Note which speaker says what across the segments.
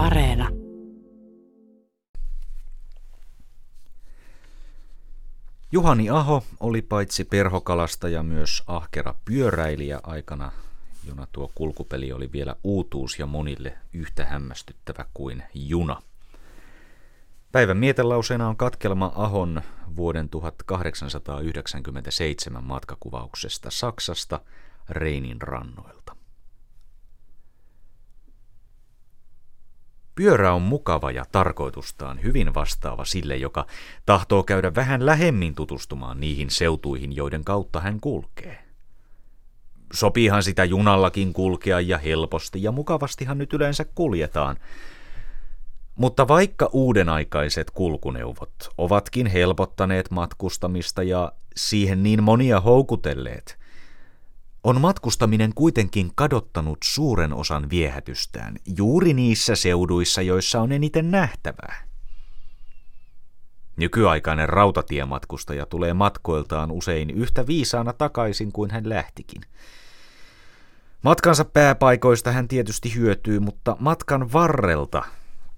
Speaker 1: Areena.
Speaker 2: Juhani Aho oli paitsi perhokalastaja myös ahkera pyöräilijä aikana, jona tuo kulkupeli oli vielä uutuus ja monille yhtä hämmästyttävä kuin juna. Päivän mietelauseena on katkelma Ahon vuoden 1897 matkakuvauksesta Saksasta Reinin rannoilta. Pyörä on mukava ja tarkoitustaan hyvin vastaava sille, joka tahtoo käydä vähän lähemmin tutustumaan niihin seutuihin, joiden kautta hän kulkee. Sopiihan sitä junallakin kulkea ja helposti ja mukavastihan nyt yleensä kuljetaan. Mutta vaikka uudenaikaiset kulkuneuvot ovatkin helpottaneet matkustamista ja siihen niin monia houkutelleet, on matkustaminen kuitenkin kadottanut suuren osan viehätystään juuri niissä seuduissa, joissa on eniten nähtävää. Nykyaikainen rautatiematkustaja tulee matkoiltaan usein yhtä viisaana takaisin kuin hän lähtikin. Matkansa pääpaikoista hän tietysti hyötyy, mutta matkan varrelta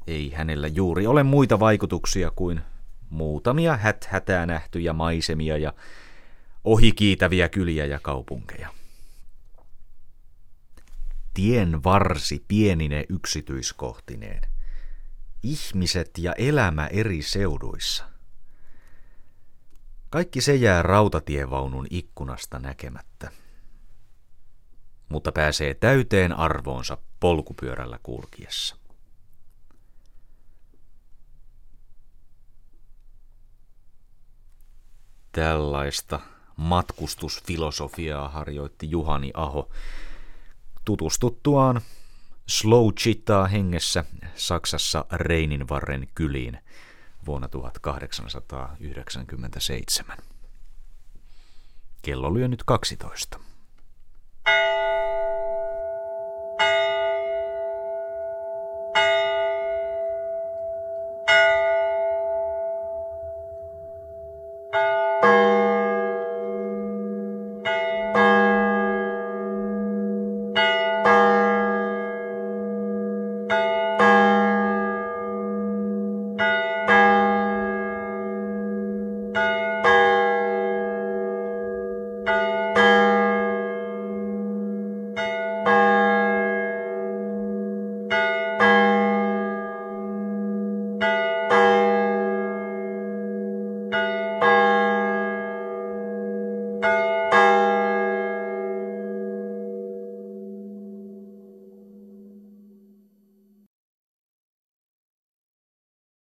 Speaker 2: ei hänellä juuri ole muita vaikutuksia kuin muutamia häthätää nähtyjä maisemia ja ohikiitäviä kyliä ja kaupunkeja. Tien varsi pienine yksityiskohtineen. Ihmiset ja elämä eri seuduissa. Kaikki se jää rautatievaunun ikkunasta näkemättä. Mutta pääsee täyteen arvoonsa polkupyörällä kulkiessa. Tällaista matkustusfilosofiaa harjoitti Juhani Aho tutustuttuaan slow chittaa hengessä Saksassa Reininvarren kyliin vuonna 1897. Kello lyö nyt 12.